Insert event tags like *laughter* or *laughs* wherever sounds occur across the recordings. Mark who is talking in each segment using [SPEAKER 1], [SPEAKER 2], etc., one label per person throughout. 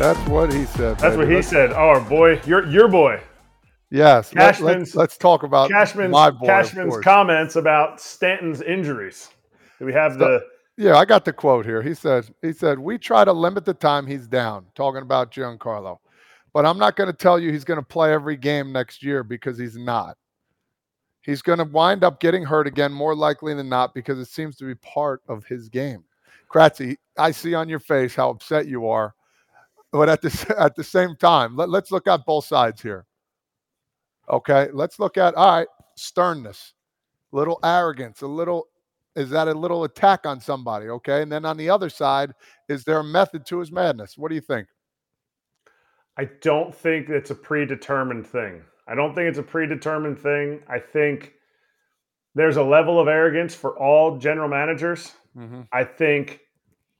[SPEAKER 1] That's what he said.
[SPEAKER 2] That's
[SPEAKER 1] baby.
[SPEAKER 2] what he
[SPEAKER 1] Let's-
[SPEAKER 2] said. Oh, our boy, your your boy.
[SPEAKER 1] Yes. Let,
[SPEAKER 2] Cashman's-
[SPEAKER 1] us let's talk about
[SPEAKER 2] Cashman's
[SPEAKER 1] boy.
[SPEAKER 2] Cashman's comments about Stanton's injuries. Do we have the?
[SPEAKER 1] Yeah, I got the quote here. He said, he said, we try to limit the time he's down, talking about Giancarlo. But I'm not going to tell you he's going to play every game next year because he's not. He's going to wind up getting hurt again, more likely than not, because it seems to be part of his game. Kratzy, I see on your face how upset you are. But at the, at the same time, let, let's look at both sides here. Okay, let's look at, all right, sternness, a little arrogance, a little is that a little attack on somebody okay and then on the other side is there a method to his madness what do you think
[SPEAKER 2] I don't think it's a predetermined thing. I don't think it's a predetermined thing. I think there's a level of arrogance for all general managers.
[SPEAKER 1] mm-hmm.
[SPEAKER 2] I think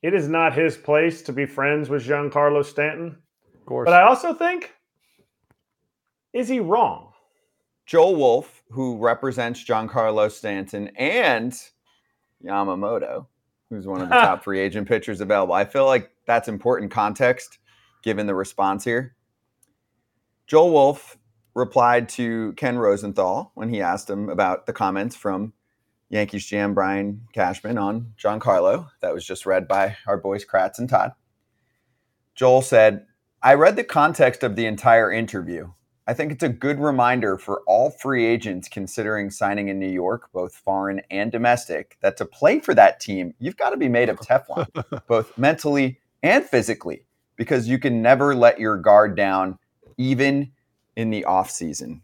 [SPEAKER 2] it is not his place to be friends with Giancarlo Stanton.
[SPEAKER 1] of course
[SPEAKER 2] But I also think, is he wrong?
[SPEAKER 3] Joel Wolf, who represents Giancarlo Stanton and Yamamoto, who's one of the *laughs* top free agent pitchers available. I feel like that's important context given the response here. Joel Wolf replied to Ken Rosenthal when he asked him about the comments from Yankees GM Brian Cashman on Giancarlo. That was just read by our boys Kratz and Todd. Joel said, I read the context of the entire interview. I think it's a good reminder for all free agents considering signing in New York, both foreign and domestic, that to play for that team, you've got to be made of Teflon, *laughs* both mentally and physically, because you can never let your guard down, even in the off season.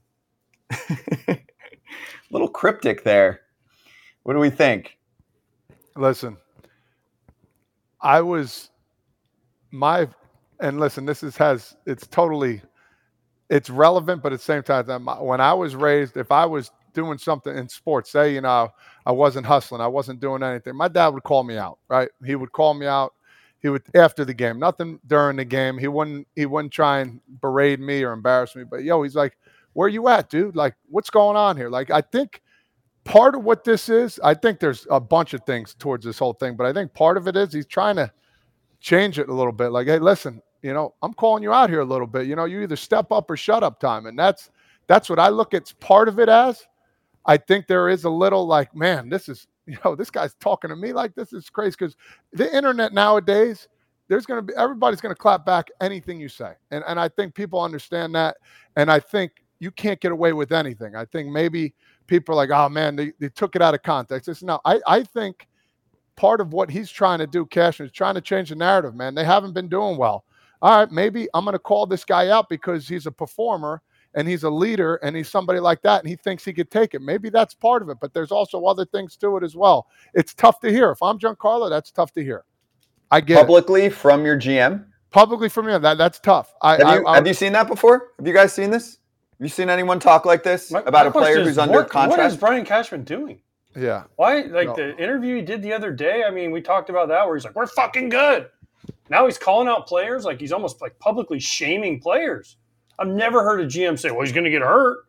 [SPEAKER 3] *laughs* little cryptic there. What do we think?
[SPEAKER 1] listen i was my and listen this is has it's totally it's relevant but at the same time when i was raised if i was doing something in sports say you know i wasn't hustling i wasn't doing anything my dad would call me out right? He would call me out. He would after the game nothing during the game. He wouldn't he wouldn't try and berate me or embarrass me but yo he's like where you at dude? Like what's going on here? Like i think part of what this is, I think there's a bunch of things towards this whole thing, but I think part of it is he's trying to change it a little bit. Like, hey, listen, you know, I'm calling you out here a little bit. You know, you either step up or shut up time. And that's that's what I look at part of it as. I think there is a little like, man, this is, *laughs* you know, this guy's talking to me like this is crazy. Because the internet nowadays, there's gonna be everybody's gonna clap back anything you say. And and I think people understand that. And I think you can't get away with anything. I think maybe people are like, oh man, they, they took it out of context. It's no, I, I think part of what he's trying to do, Cashman, is trying to change the narrative, man. They haven't been doing well. All right, maybe I'm going to call this guy out because he's a performer and he's a leader and he's somebody like that and he thinks he could take it. Maybe that's part of it, but there's also other things to it as well. It's tough to hear. If I'm Giancarlo, that's tough to hear. I get it.
[SPEAKER 3] Publicly from your GM?
[SPEAKER 1] Publicly from you, that, that's tough. I,
[SPEAKER 3] Have
[SPEAKER 1] I, I-
[SPEAKER 3] have you seen that before? Have you guys seen this? Have you seen anyone talk like this
[SPEAKER 4] My-
[SPEAKER 3] about
[SPEAKER 4] my
[SPEAKER 3] a player who's under
[SPEAKER 4] what, What
[SPEAKER 3] contract?
[SPEAKER 4] What is Brian Cashman doing?
[SPEAKER 1] yeah.
[SPEAKER 4] Why, like
[SPEAKER 1] No.
[SPEAKER 4] the interview he did the other day? I mean, we talked about that where he's like, "We're fucking good." Now he's calling out players like he's almost like publicly shaming players. I've never heard a GM say, "Well, he's going to get hurt."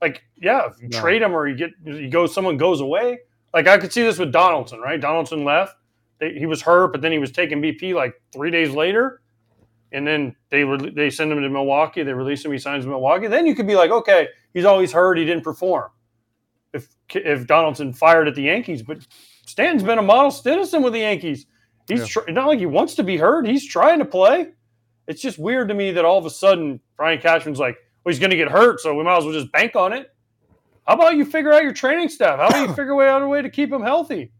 [SPEAKER 4] Like, yeah, if you
[SPEAKER 1] No.
[SPEAKER 4] trade him or you get you go, someone goes away. Like I could see this with Donaldson, right? Donaldson left. They, he was hurt, but then he was taking BP like three days later, and then they re- they send him to Milwaukee. They release him. He signs with Milwaukee. Then you could be like, okay, he's always hurt. He didn't perform. If if Donaldson fired at the Yankees, but Stanton's been a model citizen with the Yankees. He's
[SPEAKER 1] Yeah.
[SPEAKER 4] tr- not like he wants to be hurt. He's trying to play. It's just weird to me that all of a sudden Brian Cashman's like, well, he's going to get hurt, so we might as well just bank on it. How about you figure out your training staff? How about you *coughs* figure out a way to keep him healthy?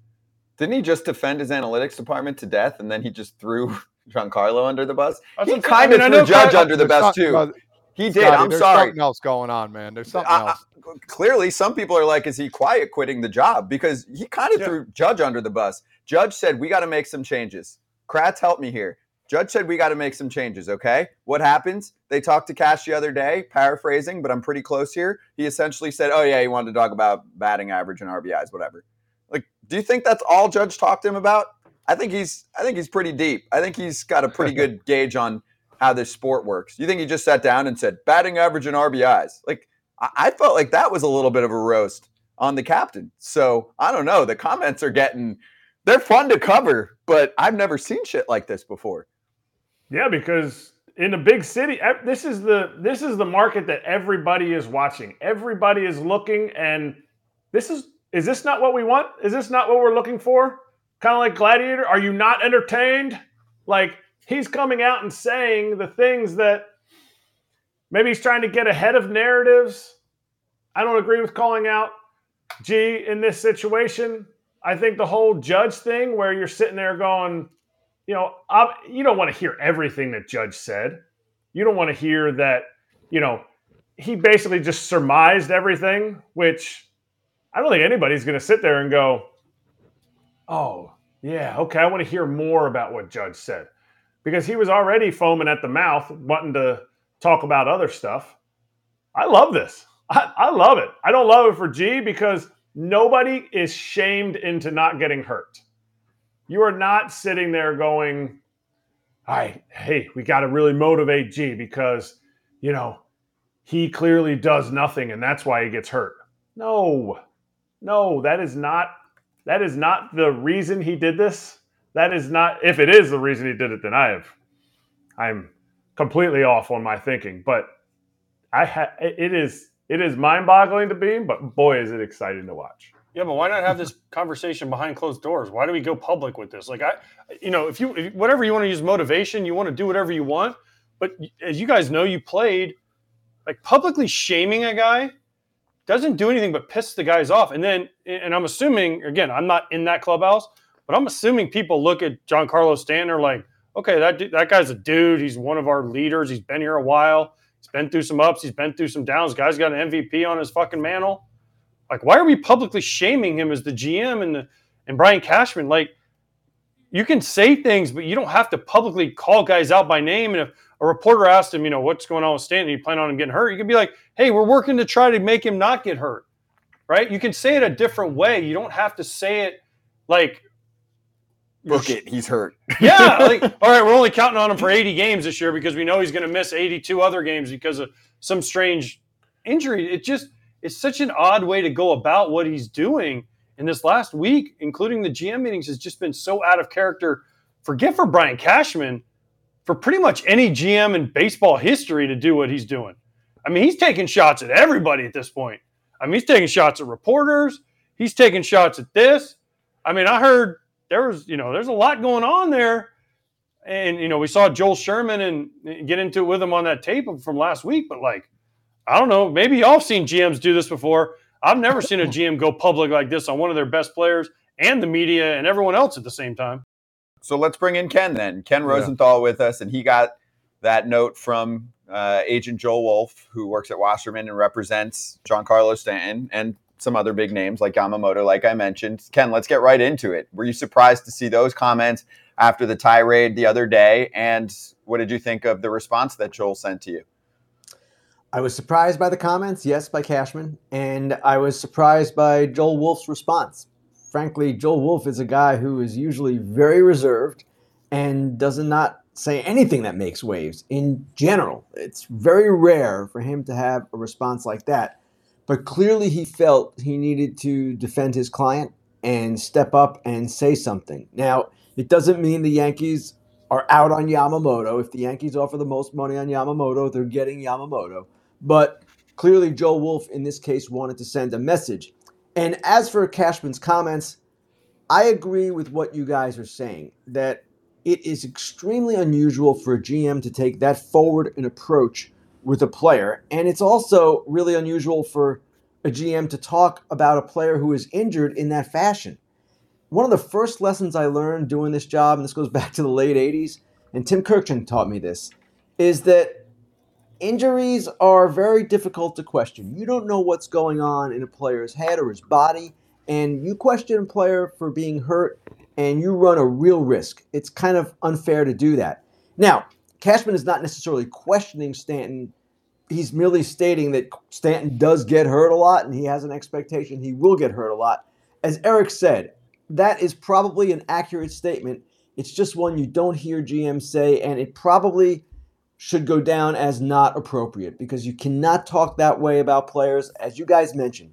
[SPEAKER 3] Didn't he just defend his analytics department to death and then he just threw Giancarlo under the bus?
[SPEAKER 4] That's
[SPEAKER 3] He
[SPEAKER 4] what I'm. I
[SPEAKER 3] kind of
[SPEAKER 4] mean,
[SPEAKER 3] threw Judge under the bus too.
[SPEAKER 1] well,
[SPEAKER 3] He did.
[SPEAKER 1] Scotty,
[SPEAKER 3] I'm sorry.
[SPEAKER 1] there's
[SPEAKER 3] sorry.
[SPEAKER 1] something else going on, man. There's something
[SPEAKER 3] I-
[SPEAKER 1] else.
[SPEAKER 3] I- clearly, some people are like, "Is he quiet quitting the job?" Because he kind of
[SPEAKER 4] Yeah.
[SPEAKER 3] threw Judge under the bus. Judge said, "We got to make some changes." Kratz, help me here. Judge said, "We got to make some changes." Okay, what happens? They talked to Cash the other day, paraphrasing, but I'm pretty close here. He essentially said, "Oh yeah, he wanted to talk about batting average and RBIs, whatever." Like, do you think that's all Judge talked to him about? I think he's, I think he's pretty deep. I think he's got a pretty good *laughs* gauge on how this sport works. You think he just sat down and said batting average and RBIs? Like, I, I felt like that was a little bit of a roast on the captain. So I don't know. The comments are getting, they're fun to cover, but I've never seen shit like this before.
[SPEAKER 2] Yeah, because in a big city, this is the this is the market that everybody is watching. Everybody is looking, and this is is this not what we want? Is this not what we're looking for? Kind of like Gladiator. Are you not entertained? Like he's coming out and saying the things that maybe he's trying to get ahead of narratives. I don't agree with calling out G in this situation. I think the whole judge thing where you're sitting there going, you know, ob- you don't want to hear everything that Judge said. You don't want to hear that, you know, he basically just surmised everything, which I don't think anybody's going to sit there and go, oh, yeah, okay, I want to hear more about what Judge said. Because he was already foaming at the mouth, wanting to talk about other stuff. I love this. I, I love it. I don't love it for G because nobody is shamed into not getting hurt. You are not sitting there going, all right, hey, we got to really motivate G because, you know, he clearly does nothing and that's why he gets hurt. No, no, that is not that is not the reason he did this. That is not if it is the reason he did it, then I have I'm completely off on my thinking. But I ha- it is it is mind-boggling to be, but boy, is it exciting to watch.
[SPEAKER 4] Yeah, but why not have this conversation behind closed doors? Why do we go public with this? Like, I, you know, if you, if, whatever you want to use motivation, you want to do whatever you want. But as you guys know, you played like publicly shaming a guy doesn't do anything but piss the guys off. And then, and I'm assuming, again, I'm not in that clubhouse, but I'm assuming people look at Giancarlo Stanton like, okay, that that guy's a dude. He's one of our leaders. He's been here a while. He's been through some ups. He's been through some downs. Guy's got an MVP on his fucking mantle. Like, why are we publicly shaming him as the GM and the and Brian Cashman? Like, you can say things, but you don't have to publicly call guys out by name. And if a reporter asked him, you know, what's going on with Stanton, you plan on him getting hurt, you can be like, hey, we're working to try to make him not get hurt. Right? You can say it a different way. You don't have to say it like
[SPEAKER 3] Book it. He's hurt. *laughs*
[SPEAKER 4] yeah, *laughs* like all right, we're only counting on him for 80 games this year because we know he's going to miss 82 other games because of some strange injury. It just it's such an odd way to go about what he's doing. And this last week, including the GM meetings, has just been so out of character. Forget for Brian Cashman, for pretty much any GM in baseball history to do what he's doing. I mean, he's taking shots at everybody at this point. I mean, he's taking shots at reporters. He's taking shots at this. I mean, I heard there was, you know, there's a lot going on there. And, you know, we saw Joel Sherman and get into it with him on that tape from last week. But, like, I don't know. Maybe y'all have seen GMs do this before. I've never seen a GM go public like this on one of their best players and the media and everyone else at the same time.
[SPEAKER 3] So let's bring in Ken then. Ken Rosenthal yeah. with us, and he got that note from uh, agent Joel Wolf, who works at Wasserman and represents Giancarlo Stanton and some other big names like Yamamoto, like I mentioned. Ken, let's get right into it. Were you surprised to see those comments after the tirade the other day? And what did you think of the response that Joel sent to you?
[SPEAKER 5] I was surprised by the comments, yes, by Cashman, and I was surprised by Joel Wolf's response. Frankly, Joel Wolf is a guy who is usually very reserved and does not say anything that makes waves in general. It's very rare for him to have a response like that. But clearly, he felt he needed to defend his client and step up and say something. Now, it doesn't mean the Yankees are out on Yamamoto. If the Yankees offer the most money on Yamamoto, they're getting Yamamoto. But clearly, Joe Wolf in this case wanted to send a message. And as for Cashman's comments, I agree with what you guys are saying that it is extremely unusual for a GM to take that forward an approach with a player. And it's also really unusual for a GM to talk about a player who is injured in that fashion. One of the first lessons I learned doing this job, and this goes *laughs* back to the late 80s, and Tim Kurkjian taught me this, is that injuries are very difficult to question. You don't know what's going on in a player's head or his body, and you question a player for being hurt and you run a real risk. It's kind of unfair to do that. Now, Cashman is not necessarily questioning Stanton. He's merely stating that Stanton does get hurt a lot and he has an expectation he will get hurt a lot. As Erik said, that is probably an accurate statement. It's just one you don't hear GM say, and it probably should go down as not appropriate because you cannot talk that way about players, as you guys mentioned.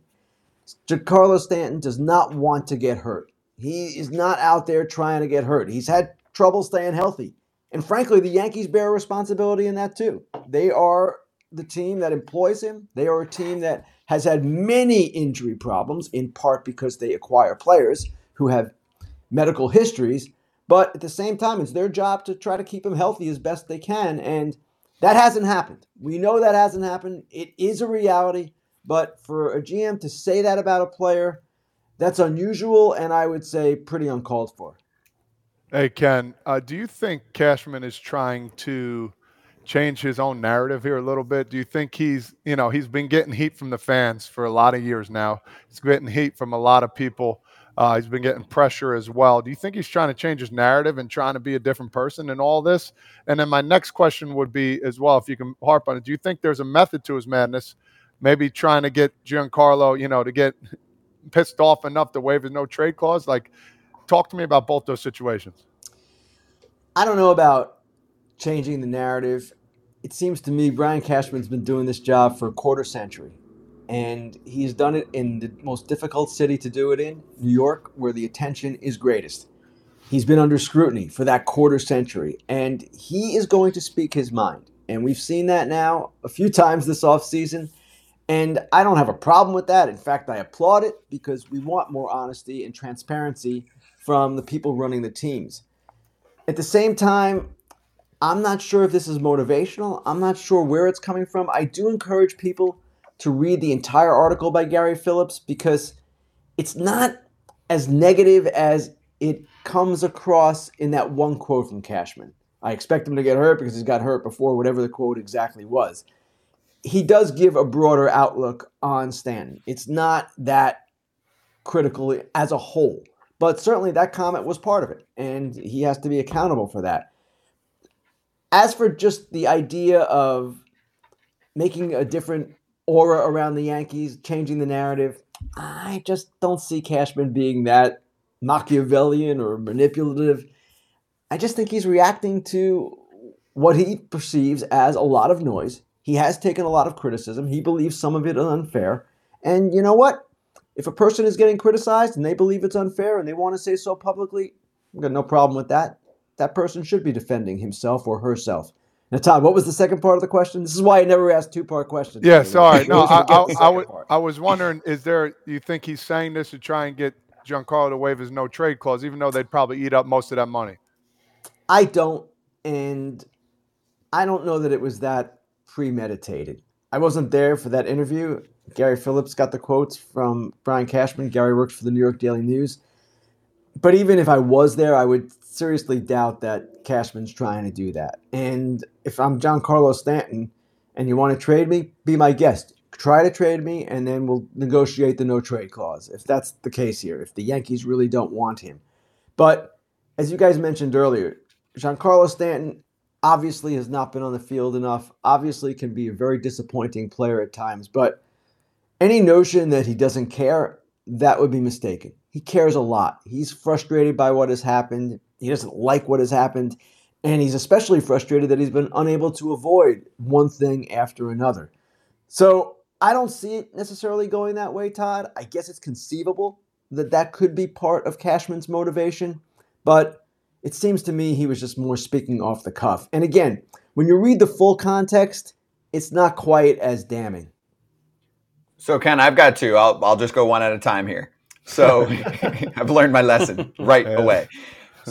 [SPEAKER 5] Giancarlo Stanton does not want to get hurt. He is not out there trying to get hurt. He's had trouble staying healthy. And frankly, the Yankees bear responsibility in that too. They are the team that employs him. They are a team that has had many injury problems, in part because they acquire players who have medical histories. But at the same time, it's their job to try to keep him healthy as best they can. And that hasn't happened. We know that hasn't happened. It is a reality. But for a GM to say that about a player, that's unusual and I would say pretty uncalled for.
[SPEAKER 1] Hey, Ken, uh, do you think Cashman is trying to change his own narrative here a little bit? Do you think he's, you know, he's been getting heat from the fans for a lot of years now? He's getting heat from a lot of people. Uh, he's been getting pressure as well. Do you think he's trying to change his narrative and trying to be a different person in all this? And then my next question would be as well, if you can harp on it, do you think there's a method to his madness? Maybe trying to get Giancarlo, you know, to get *laughs* pissed off enough to waive his no trade clause? Like, talk to me about both those situations.
[SPEAKER 5] I don't know about changing the narrative. It seems to me Brian Cashman's been doing this job for a quarter century. And he's done it in the most difficult city to do it in, New York, where the attention is greatest. He's been under scrutiny for that quarter century, and he is going to speak his mind. And we've seen that now a few times this offseason. And I don't have a problem with that. In fact, I applaud it because we want more honesty and transparency from the people running the teams. At the same time, I'm not sure if this is motivational. I'm not sure where it's coming from. I do encourage people to read the entire article by Gary Phillips because it's not as negative as it comes across in that one quote from Cashman. I expect him to get hurt because he's got hurt before, whatever the quote exactly was he does give a broader outlook on Stanton. It's not that critical as a whole, but certainly that comment was part of it, and he has to be accountable for that. As for just the idea of making a different aura around the Yankees, changing the narrative, I just don't see Cashman being that Machiavellian or manipulative. I just think he's reacting to what he perceives as a lot of noise he has taken a lot of criticism. He believes some of it is unfair. And you know what? If a person is getting criticized and they believe it's unfair and they want to say so publicly, I've got no problem with that. That person should be defending himself or herself. Now, Todd, what was the second part of the question? This is why I never asked two part questions.
[SPEAKER 1] Yeah, sorry. No, I, I, I, w- I was wondering is there, you think he's saying this to try and get Giancarlo to waive his no trade clause, even though they'd probably eat up most of that money?
[SPEAKER 5] I don't. And I don't know that it was that premeditated. I wasn't there for that interview. Gary Phillips got the quotes from Brian Cashman. Gary works for the New York Daily News. But even if I was there, I would seriously doubt that Cashman's trying to do that. And if I'm Giancarlo Stanton and you want to trade me, be my guest. Try to trade me, and then we'll negotiate the no trade clause if that's the case here, if the Yankees really don't want him. But as you guys mentioned earlier, Giancarlo Stanton obviously has not been on the field enough, obviously can be a very disappointing player at times, but any notion that he doesn't care, that would be mistaken. He cares a lot. He's frustrated by what has happened. He doesn't like what has happened. And he's especially frustrated that he's been unable to avoid one thing after another. So I don't see it necessarily going that way, Todd. I guess it's conceivable that that could be part of Cashman's motivation. But it seems to me he was just more speaking off the cuff. And again, when you read the full context, it's not quite as damning.
[SPEAKER 3] So Ken, I've got two. I'll I'll just go one at a time here. So *laughs* I've learned my lesson right away.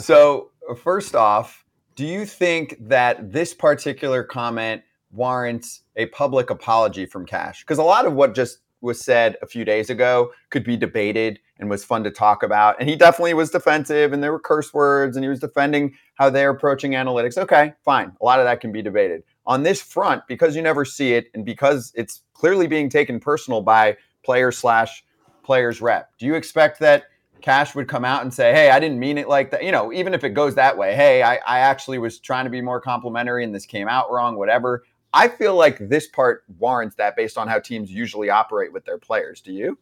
[SPEAKER 3] So first off, do you think that this particular comment warrants a public apology from Cash? Because a lot of what just was said a few days ago could be debated and was fun to talk about. And he definitely was defensive and there were curse words and he was defending how they're approaching analytics. Okay, fine. A lot of that can be debated. On this front, because you never see it and because it's clearly being taken personal by player slash players rep, do you expect that Cash would come out and say, Hey, I didn't mean it like that? You know, even if it goes that way, hey, I, I actually was trying to be more complimentary and this came out wrong, whatever. I feel like this part warrants that based on how teams usually operate with their players. Do you?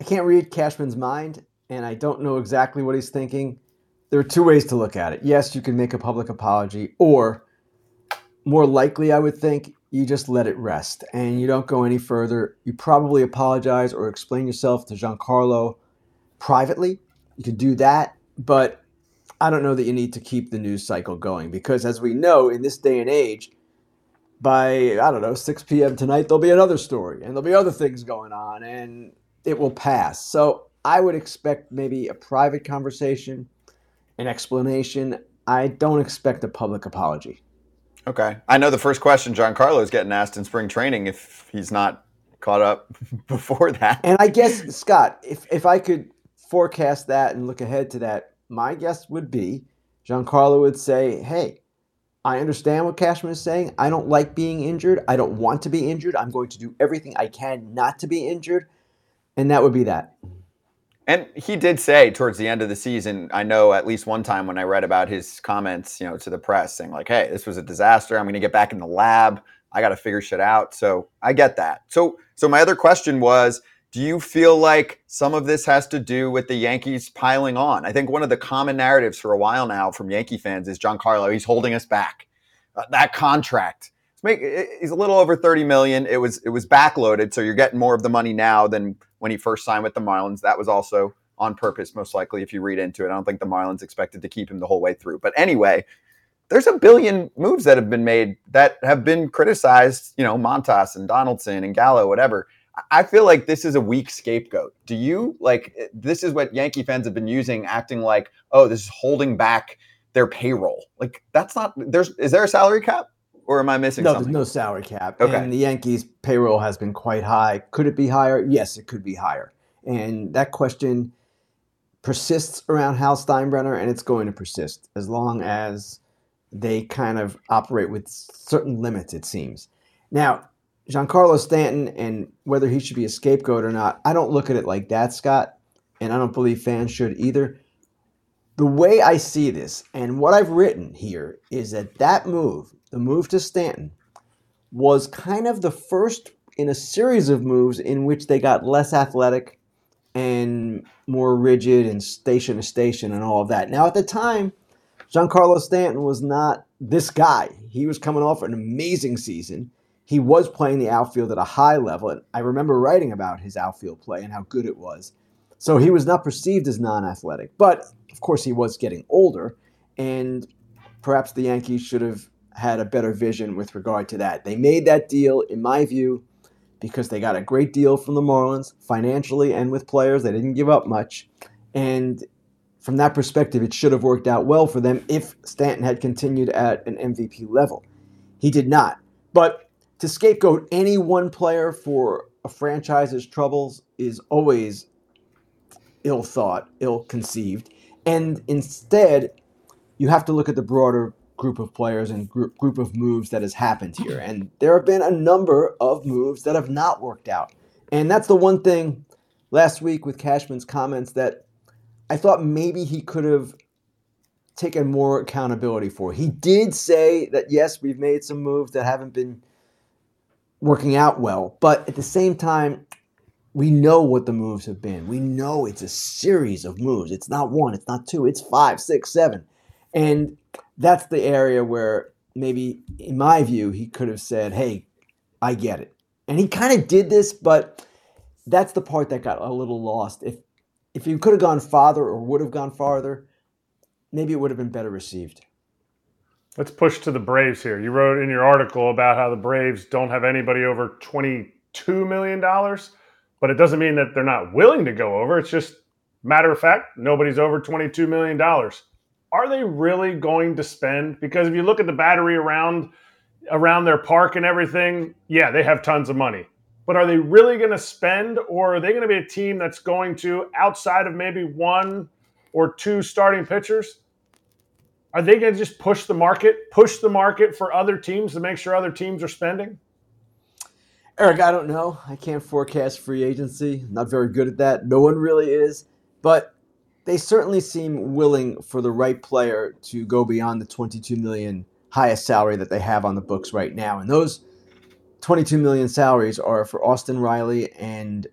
[SPEAKER 5] I can't read Cashman's mind, and I don't know exactly what he's thinking. There are two ways to look at it. Yes, you can make a public apology, or more likely, I would think, you just let it rest and you don't go any further. You probably apologize or explain yourself to Giancarlo privately. You could do that, but I don't know that you need to keep the news cycle going because, as we know, in this day and age, by I don't know 6 p.m. tonight, there'll be another story and there'll be other things going on, and it will pass. So I would expect maybe a private conversation, an explanation. I don't expect a public apology.
[SPEAKER 3] Okay. I know the first question John Giancarlo is getting asked in spring training if he's not caught up *laughs* before that.
[SPEAKER 5] And I guess, Scott, if, if I could forecast that and look ahead to that, my guess would be Giancarlo would say, hey, I understand what Cashman is saying. I don't like being injured. I don't want to be injured. I'm going to do everything I can not to be injured. And that would be that.
[SPEAKER 3] And he did say towards the end of the season, I know at least one time when I read about his comments, you know, to the press saying like, "Hey, this was a disaster. I'm going to get back in the lab. I got to figure shit out." So, I get that. So, so my other question was, do you feel like some of this has to do with the Yankees piling on? I think one of the common narratives for a while now from Yankee fans is Giancarlo, he's holding us back. Uh, that contract. He's a little over 30 million. It was it was backloaded, so you're getting more of the money now than when he first signed with the Marlins. That was also on purpose, most likely, if you read into it. I don't think the Marlins expected to keep him the whole way through. But anyway, there's a billion moves that have been made that have been criticized, you know, Montas and Donaldson and Gallo, whatever. I feel like this is a weak scapegoat. Do you like eh, this is what Yankee fans have been using, acting like, oh, this is holding back their payroll. Like that's not there's is there a salary cap? Or am I missing
[SPEAKER 5] no,
[SPEAKER 3] something?
[SPEAKER 5] there's no salary cap.
[SPEAKER 3] Okay.
[SPEAKER 5] And the Yankees payroll has been quite high. Could it be higher? Yes, it could be higher. And that question persists around Hal Steinbrenner, and it's going to persist as long as they kind of operate with certain limits, it seems. Now, Giancarlo Stanton and whether he should be a scapegoat or not, I don't look at it like that, Scott, and I don't believe fans should either. The way I see this and what I've written here is that that move the move to Stanton was kind of the first in a series of moves in which they got less athletic and more rigid and station to station and all of that. Now, at the time, Giancarlo Stanton was not this guy. He was coming off an amazing season. He was playing the outfield at a high level. And I remember writing about his outfield play and how good it was. So he was not perceived as non athletic. But of course, he was getting older. And perhaps the Yankees should have had a better vision with regard to that. They made that deal, in my view, because they got a great deal from the Marlins financially and with players. They didn't give up much. And from that perspective, it should have worked out well for them if Stanton had continued at an MVP level. He did not. But to scapegoat any one player for a franchise's troubles is always ill thought, ill conceived. And instead, you have to look at the broader group of players and group, group of moves that has happened here. And there have been a number of moves that have not worked out. And that's the one thing last week with Cashman's comments that I thought maybe he could have taken more accountability for. He did say that, yes, we've made some moves that haven't been working out well. But at the same time, we know what the moves have been. We know it's a series of moves. It's not one, it's not two, it's five, six, seven. And that's the area where maybe, in my view, he could have said, Hey, I get it. And he kind of did this, but that's the part that got a little lost. If if he could have gone farther or would have gone farther, maybe it would have been better received.
[SPEAKER 2] Let's push to the Braves here. You wrote in your article about how the Braves don't have anybody over $22 million, but it doesn't mean that they're not willing to go over. It's just matter of fact, nobody's over $22 million are they really going to spend? Because if you look at the battery around around their park and everything, yeah, they have tons of money. But are they really going to spend, or are they going to be a team that's going to, outside of maybe one or two starting pitchers, are they going to just push the market, push the market for other teams to make sure other teams are spending?
[SPEAKER 5] Erik, I don't know. I can't forecast free agency. I'm not very good at that. No one really is. But they certainly seem willing for the right player to go beyond the 22 million highest salary that they have on the books right now. And those 22 million salaries are for Austin Riley and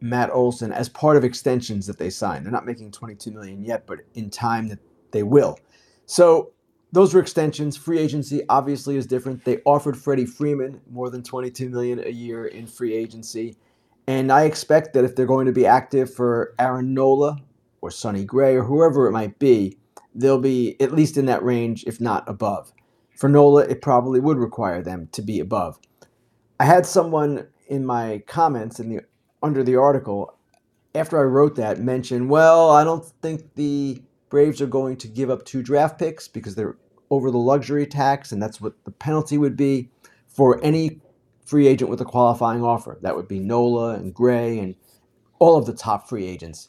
[SPEAKER 5] Matt Olson as part of extensions that they signed. They're not making 22 million yet, but in time that they will. So those were extensions. Free agency obviously is different. They offered Freddie Freeman more than 22 million a year in free agency. And I expect that if they're going to be active for Aaron Nola or Sonny Gray or whoever it might be, they'll be at least in that range, if not above. For Nola, it probably would require them to be above. I had someone in my comments in the under the article after I wrote that mention, well, I don't think the Braves are going to give up two draft picks because they're over the luxury tax, and that's what the penalty would be for any free agent with a qualifying offer. That would be Nola and Gray and all of the top free agents.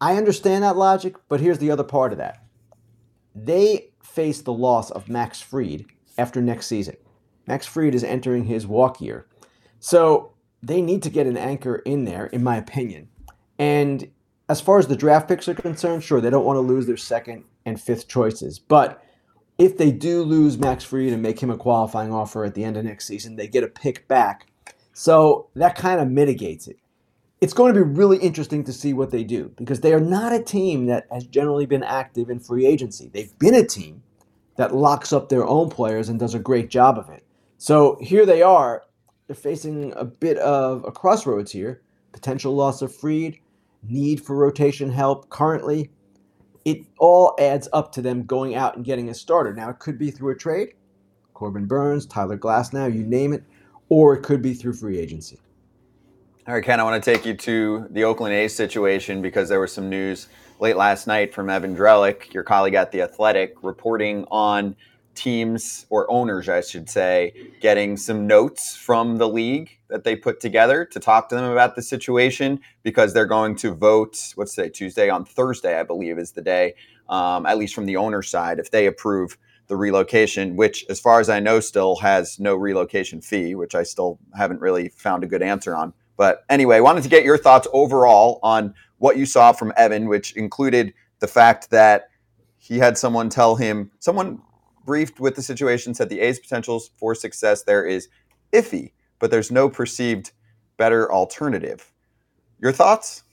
[SPEAKER 5] I understand that logic, but here's the other part of that. They face the loss of Max Fried after next season. Max Fried is entering his walk year. So they need to get an anchor in there, in my opinion. And as far as the draft picks are concerned, sure, they don't want to lose their second and fifth choices. But if they do lose Max Fried and make him a qualifying offer at the end of next season, they get a pick back. So that kind of mitigates it. It's going to be really interesting to see what they do because they are not a team that has generally been active in free agency. They've been a team that locks up their own players and does a great job of it. So here they are. They're facing a bit of a crossroads here. Potential loss of Fried, need for rotation help currently it all adds up to them going out and getting a starter. Now, it could be through a trade, Corbin Burnes, Tyler Glasnow, you name it, or it could be through free agency.
[SPEAKER 3] All right, Ken, I want to take you to the Oakland A's situation because there was some news late last night from Evan Drellich, your colleague at The Athletic, reporting on teams or owners, I should say, getting some notes from the league that they put together to talk to them about the situation because they're going to vote. What's today? Tuesday on Thursday, I believe, is the day. Um, at least from the owner side, if they approve the relocation, which, as far as I know, still has no relocation fee, which I still haven't really found a good answer on. But anyway, wanted to get your thoughts overall on what you saw from Evan, which included the fact that he had someone tell him, someone briefed with the situation said the A's potentials for success there is iffy, but there's no perceived better alternative. Your thoughts?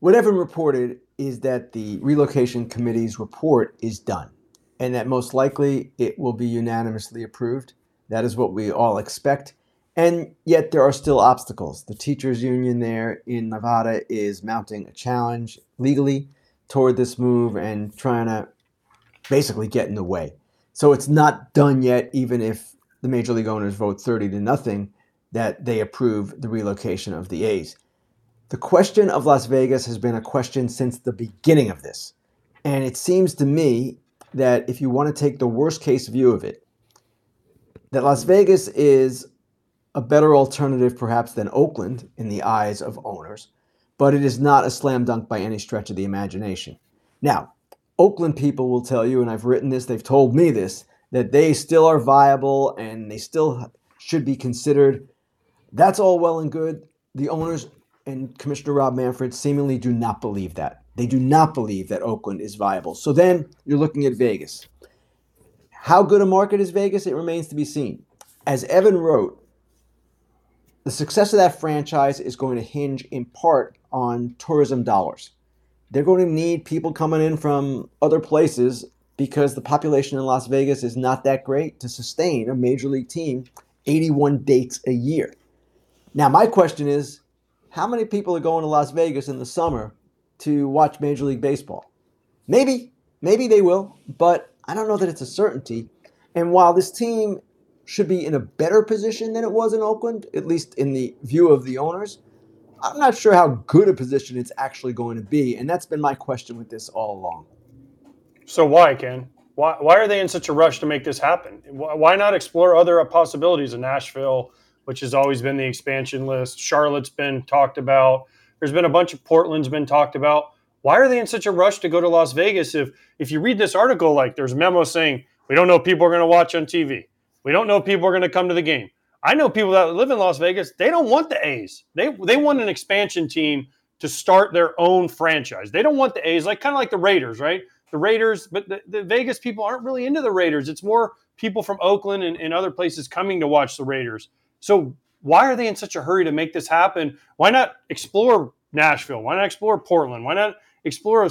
[SPEAKER 5] What Evan reported is that the relocation committee's report is done and that most likely it will be unanimously approved. That is what we all expect. And yet there are still obstacles. The teachers union there in Nevada is mounting a challenge legally toward this move and trying to basically get in the way. So it's not done yet, even if the major league owners vote 30 to nothing, that they approve the relocation of the A's. The question of Las Vegas has been a question since the beginning of this. And it seems to me that if you want to take the worst case view of it, that Las Vegas is a better alternative perhaps than Oakland in the eyes of owners, but it is not a slam dunk by any stretch of the imagination. Now, Oakland people will tell you, and I've written this, they've told me this, that they still are viable and they still should be considered. That's all well and good. The owners and Commissioner Rob Manfred seemingly do not believe that. They do not believe that Oakland is viable. So then you're looking at Vegas. How good a market is Vegas? It remains to be seen. As Evan wrote, the success of that franchise is going to hinge in part on tourism dollars they're going to need people coming in from other places because the population in Las Vegas is not that great to sustain a major league team 81 dates a year. Now, my question is how many people are going to Las Vegas in the summer to watch Major League Baseball? Maybe, maybe they will, but I don't know that it's a certainty. And while this team should be in a better position than it was in Oakland, at least in the view of the owners, I'm not sure how good a position it's actually going to be. And that's been my question with this all along.
[SPEAKER 4] So, why, Ken? Why, why are they in such a rush to make this happen? Why not explore other possibilities in Nashville, which has always been the expansion list? Charlotte's been talked about. There's been a bunch of Portland's been talked about. Why are they in such a rush to go to Las Vegas? If if you read this article, like there's memos saying we don't know people are going to watch on TV. We don't know people are going to come to the game. I know people that live in Las Vegas, they don't want the A's. They they want an expansion team to start their own franchise. They don't want the A's, like kind of like the Raiders, right? The Raiders, but the, the Vegas people aren't really into the Raiders. It's more people from Oakland and, and other places coming to watch the Raiders. So why are they in such a hurry to make this happen? Why not explore Nashville? Why not explore Portland? Why not explore?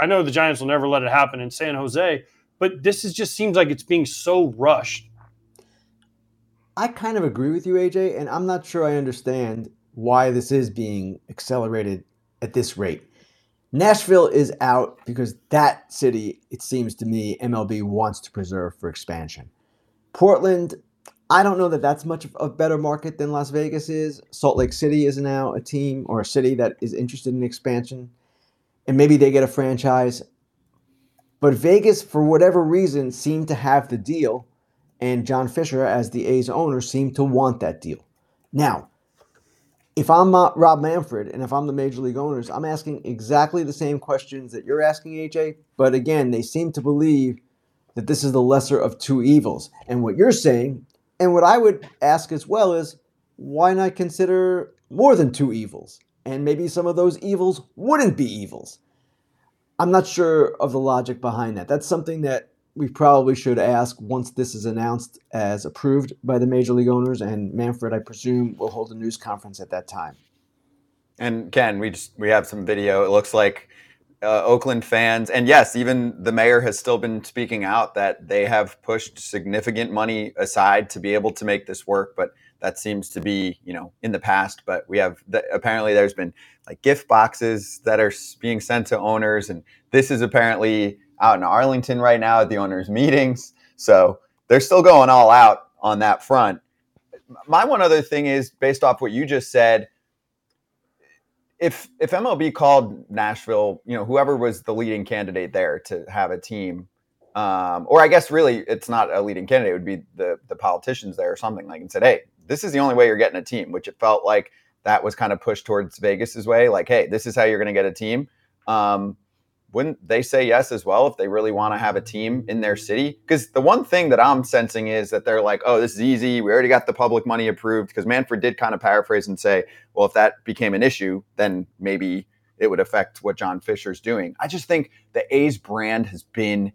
[SPEAKER 4] I know the Giants will never let it happen in San Jose, but this is just seems like it's being so rushed.
[SPEAKER 5] I kind of agree with you, AJ, and I'm not sure I understand why this is being accelerated at this rate. Nashville is out because that city, it seems to me, MLB wants to preserve for expansion. Portland, I don't know that that's much of a better market than Las Vegas is. Salt Lake City is now a team or a city that is interested in expansion, and maybe they get a franchise. But Vegas, for whatever reason, seemed to have the deal, and John Fisher, as the A's owner, seemed to want that deal. Now, if I'm not Rob Manfred and if I'm the major league owners, I'm asking exactly the same questions that you're asking, AJ. But again, they seem to believe that this is the lesser of two evils. And what you're saying, and what I would ask as well, is why not consider more than two evils? And maybe some of those evils wouldn't be evils. I'm not sure of the logic behind that. That's something that we probably should ask once this is announced as approved by the major league owners. And Manfred, I presume, will hold a news conference at that time.
[SPEAKER 3] And Ken, we just we have some video. It looks like uh, Oakland fans, and yes, even the mayor has still been speaking out that they have pushed significant money aside to be able to make this work. But that seems to be, you know, in the past. But we have the, apparently there's been like gift boxes that are being sent to owners, and this is apparently out in Arlington right now at the owners' meetings. So they're still going all out on that front. My one other thing is based off what you just said. If if MLB called Nashville, you know, whoever was the leading candidate there to have a team, um, or I guess really it's not a leading candidate, it would be the the politicians there or something like and said, hey, this is the only way you're getting a team, which it felt like that was kind of pushed towards Vegas's way, like, hey, this is how you're going to get a team. Um, wouldn't they say yes as well if they really want to have a team in their city? Because the one thing that I'm sensing is that they're like, oh, this is easy. We already got the public money approved. Because Manfred did kind of paraphrase and say, well, if that became an issue, then maybe it would affect what John Fisher's doing. I just think the A's brand has been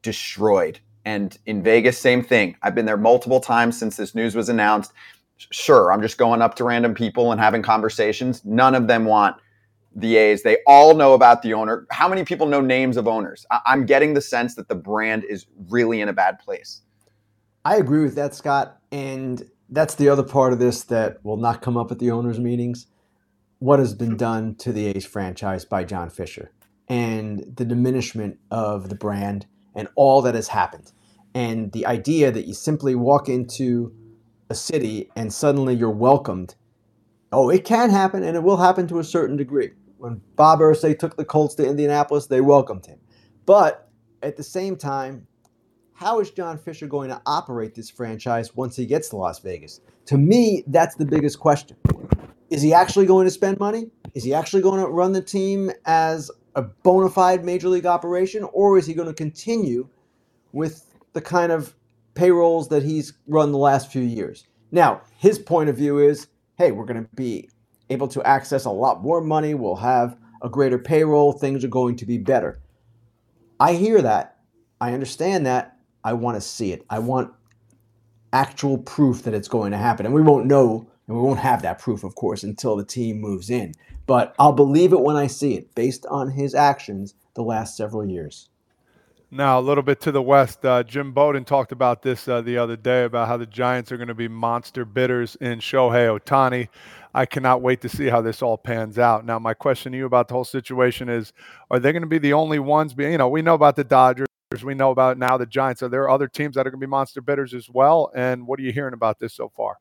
[SPEAKER 3] destroyed. And in Vegas, same thing. I've been there multiple times since this news was announced. Sure, I'm just going up to random people and having conversations. None of them want the A's. They all know about the owner. How many people know names of owners? I- am getting the sense that the brand is really in a bad place.
[SPEAKER 5] I agree with that, Scott. And that's the other part of this that will not come up at the owners' meetings. What has been done to the A's franchise by John Fisher and the diminishment of the brand and all that has happened. And the idea that you simply walk into a city and suddenly you're welcomed. Oh, it can happen and it will happen to a certain degree. When Bob Irsay took the Colts to Indianapolis, they welcomed him. But at the same time, how is John Fisher going to operate this franchise once he gets to Las Vegas? To me, that's the biggest question. Is he actually going to spend money? Is he actually going to run the team as a bona fide major league operation, or is he going to continue with the kind of payrolls that he's run the last few years? Now, his point of view is hey, we're going to be able to access a lot more money. We'll have a greater payroll. Things are going to be better. I hear that. I understand that. I want to see it. I want actual proof that it's going to happen. And we won't know, and we won't have that proof, of course, until the team moves in. But I'll believe it when I see it based on his actions the last several years.
[SPEAKER 1] Now, a little bit to the west, uh, Jim Bowden talked about this uh, the other day about how the Giants are going to be monster bidders in Shohei Ohtani. I cannot wait to see how this all pans out. Now, my question to you about the whole situation is are they going to be the only ones? You know, we know about the Dodgers. We know about now the Giants. Are there other teams that are going to be monster bidders as well? And what are you hearing about this so far?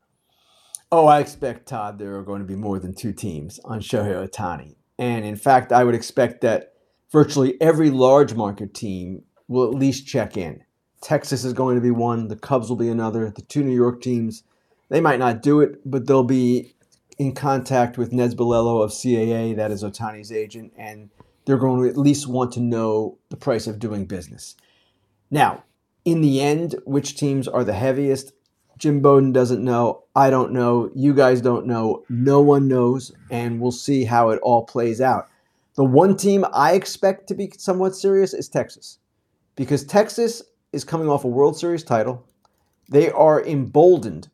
[SPEAKER 5] Oh, I expect, Todd, there are going to be more than two teams on Shohei Ohtani. And in fact, I would expect that virtually every large market team will at least check in. Texas is going to be one, the Cubs will be another, the two New York teams, they might not do it, but they'll be in contact with Nez Balelo of CAA, that is Ohtani's agent, and they're going to at least want to know the price of doing business. Now, in the end, which teams are the heaviest? Jim Bowden doesn't know. I don't know. You guys don't know. No one knows. And we'll see how it all plays out. The one team I expect to be somewhat serious is Texas because Texas is coming off a World Series title. They are emboldened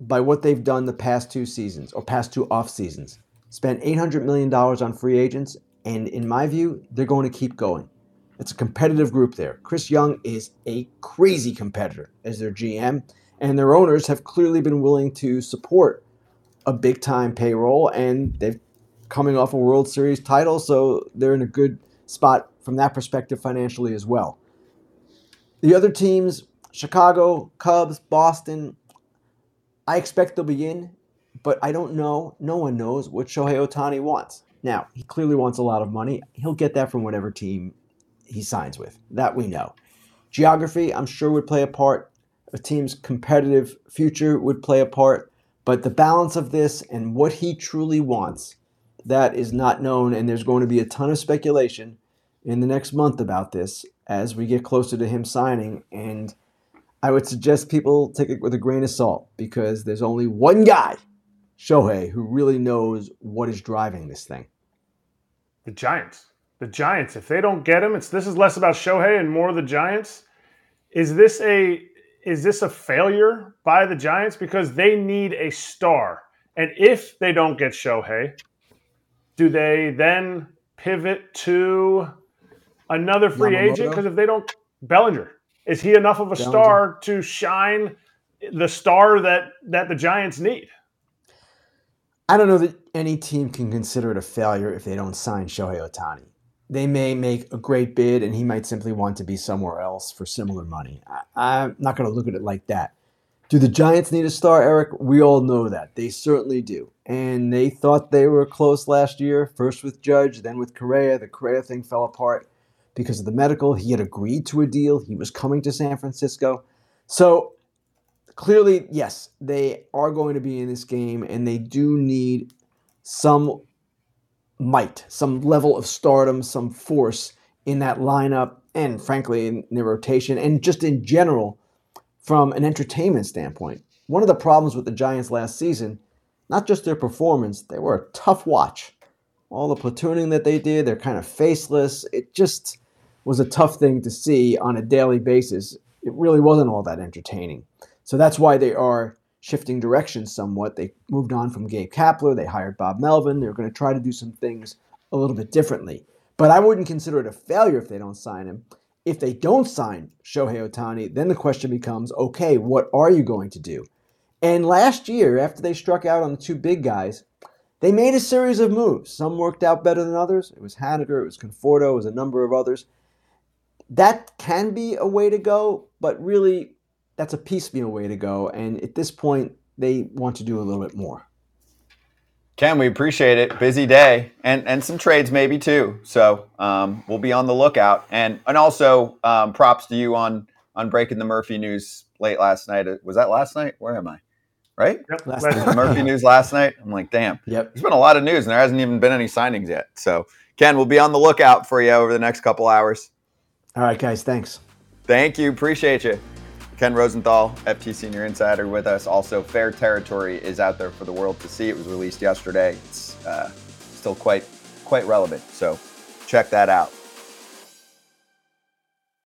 [SPEAKER 5] by what they've done the past two seasons or past two off seasons. Spent $800 million on free agents, and in my view, they're going to keep going. It's a competitive group there. Chris Young is a crazy competitor as their GM, and their owners have clearly been willing to support a big time payroll, and they've coming off a World Series title, so they're in a good spot from that perspective financially as well. The other teams, Chicago, Cubs, Boston, I expect they'll be in, but I don't know. No one knows what Shohei Ohtani wants. Now, he clearly wants a lot of money. He'll get that from whatever team he signs with. That we know. Geography, I'm sure, would play a part. A team's competitive future would play a part. But the balance of this and what he truly wants, that is not known. And there's going to be a ton of speculation in the next month about this as we get closer to him signing. And I would suggest people take it with a grain of salt because there's only one guy, Shohei, who really knows what is driving this thing.
[SPEAKER 2] The Giants. The Giants. If they don't get him, it's this is less about Shohei and more the Giants. Is this a is this a failure by the Giants because they need a star? And if they don't get Shohei, do they then pivot to another free
[SPEAKER 5] Yamamoto?
[SPEAKER 2] agent? Because if they don't, Bellinger is he enough of a
[SPEAKER 5] Bellinger.
[SPEAKER 2] star to shine the star that that the Giants need?
[SPEAKER 5] I don't know that any team can consider it a failure if they don't sign Shohei Ohtani. They may make a great bid and he might simply want to be somewhere else for similar money. I, I'm not going to look at it like that. Do the Giants need a star, Erik? We all know that. They certainly do. And they thought they were close last year, first with Judge, then with Correa. The Correa thing fell apart because of the medical. He had agreed to a deal, he was coming to San Francisco. So clearly, yes, they are going to be in this game and they do need some might, some level of stardom, some force in that lineup, and frankly, in their rotation, and just in general from an entertainment standpoint. One of the problems with the Giants last season, not just their performance, they were a tough watch. All the platooning that they did, they're kind of faceless. It just was a tough thing to see on a daily basis. It really wasn't all that entertaining. So that's why they are shifting directions somewhat. They moved on from Gabe Kapler. They hired Bob Melvin. They're going to try to do some things a little bit differently. But I wouldn't consider it a failure if they don't sign him. If they don't sign Shohei Ohtani, then the question becomes okay, what are you going to do? And last year, after they struck out on the two big guys, they made a series of moves. Some worked out better than others. It was Haniger, it was Conforto, it was a number of others. That can be a way to go, but really, that's a piecemeal way to go. And at this point, they want to do a little bit more.
[SPEAKER 3] Ken, we appreciate it. Busy day, and and some trades maybe too. So um, we'll be on the lookout. And and also um, props to you on on breaking the Murphy news late last night. Was that last night? Where am I? Right?
[SPEAKER 2] Yep.
[SPEAKER 5] Last
[SPEAKER 2] Last-
[SPEAKER 5] night.
[SPEAKER 3] The Murphy *laughs* news last night. I'm like, damn.
[SPEAKER 5] Yep.
[SPEAKER 3] There's been a lot of news, and there hasn't even been any signings yet. So Ken, we'll be on the lookout for you over the next couple hours.
[SPEAKER 5] All right, guys, thanks.
[SPEAKER 3] Thank you. Appreciate you. Ken Rosenthal, FT Senior Insider, with us. Also, Fair Territory is out there for the world to see. It was released yesterday. It's uh, still quite quite relevant. So check that out.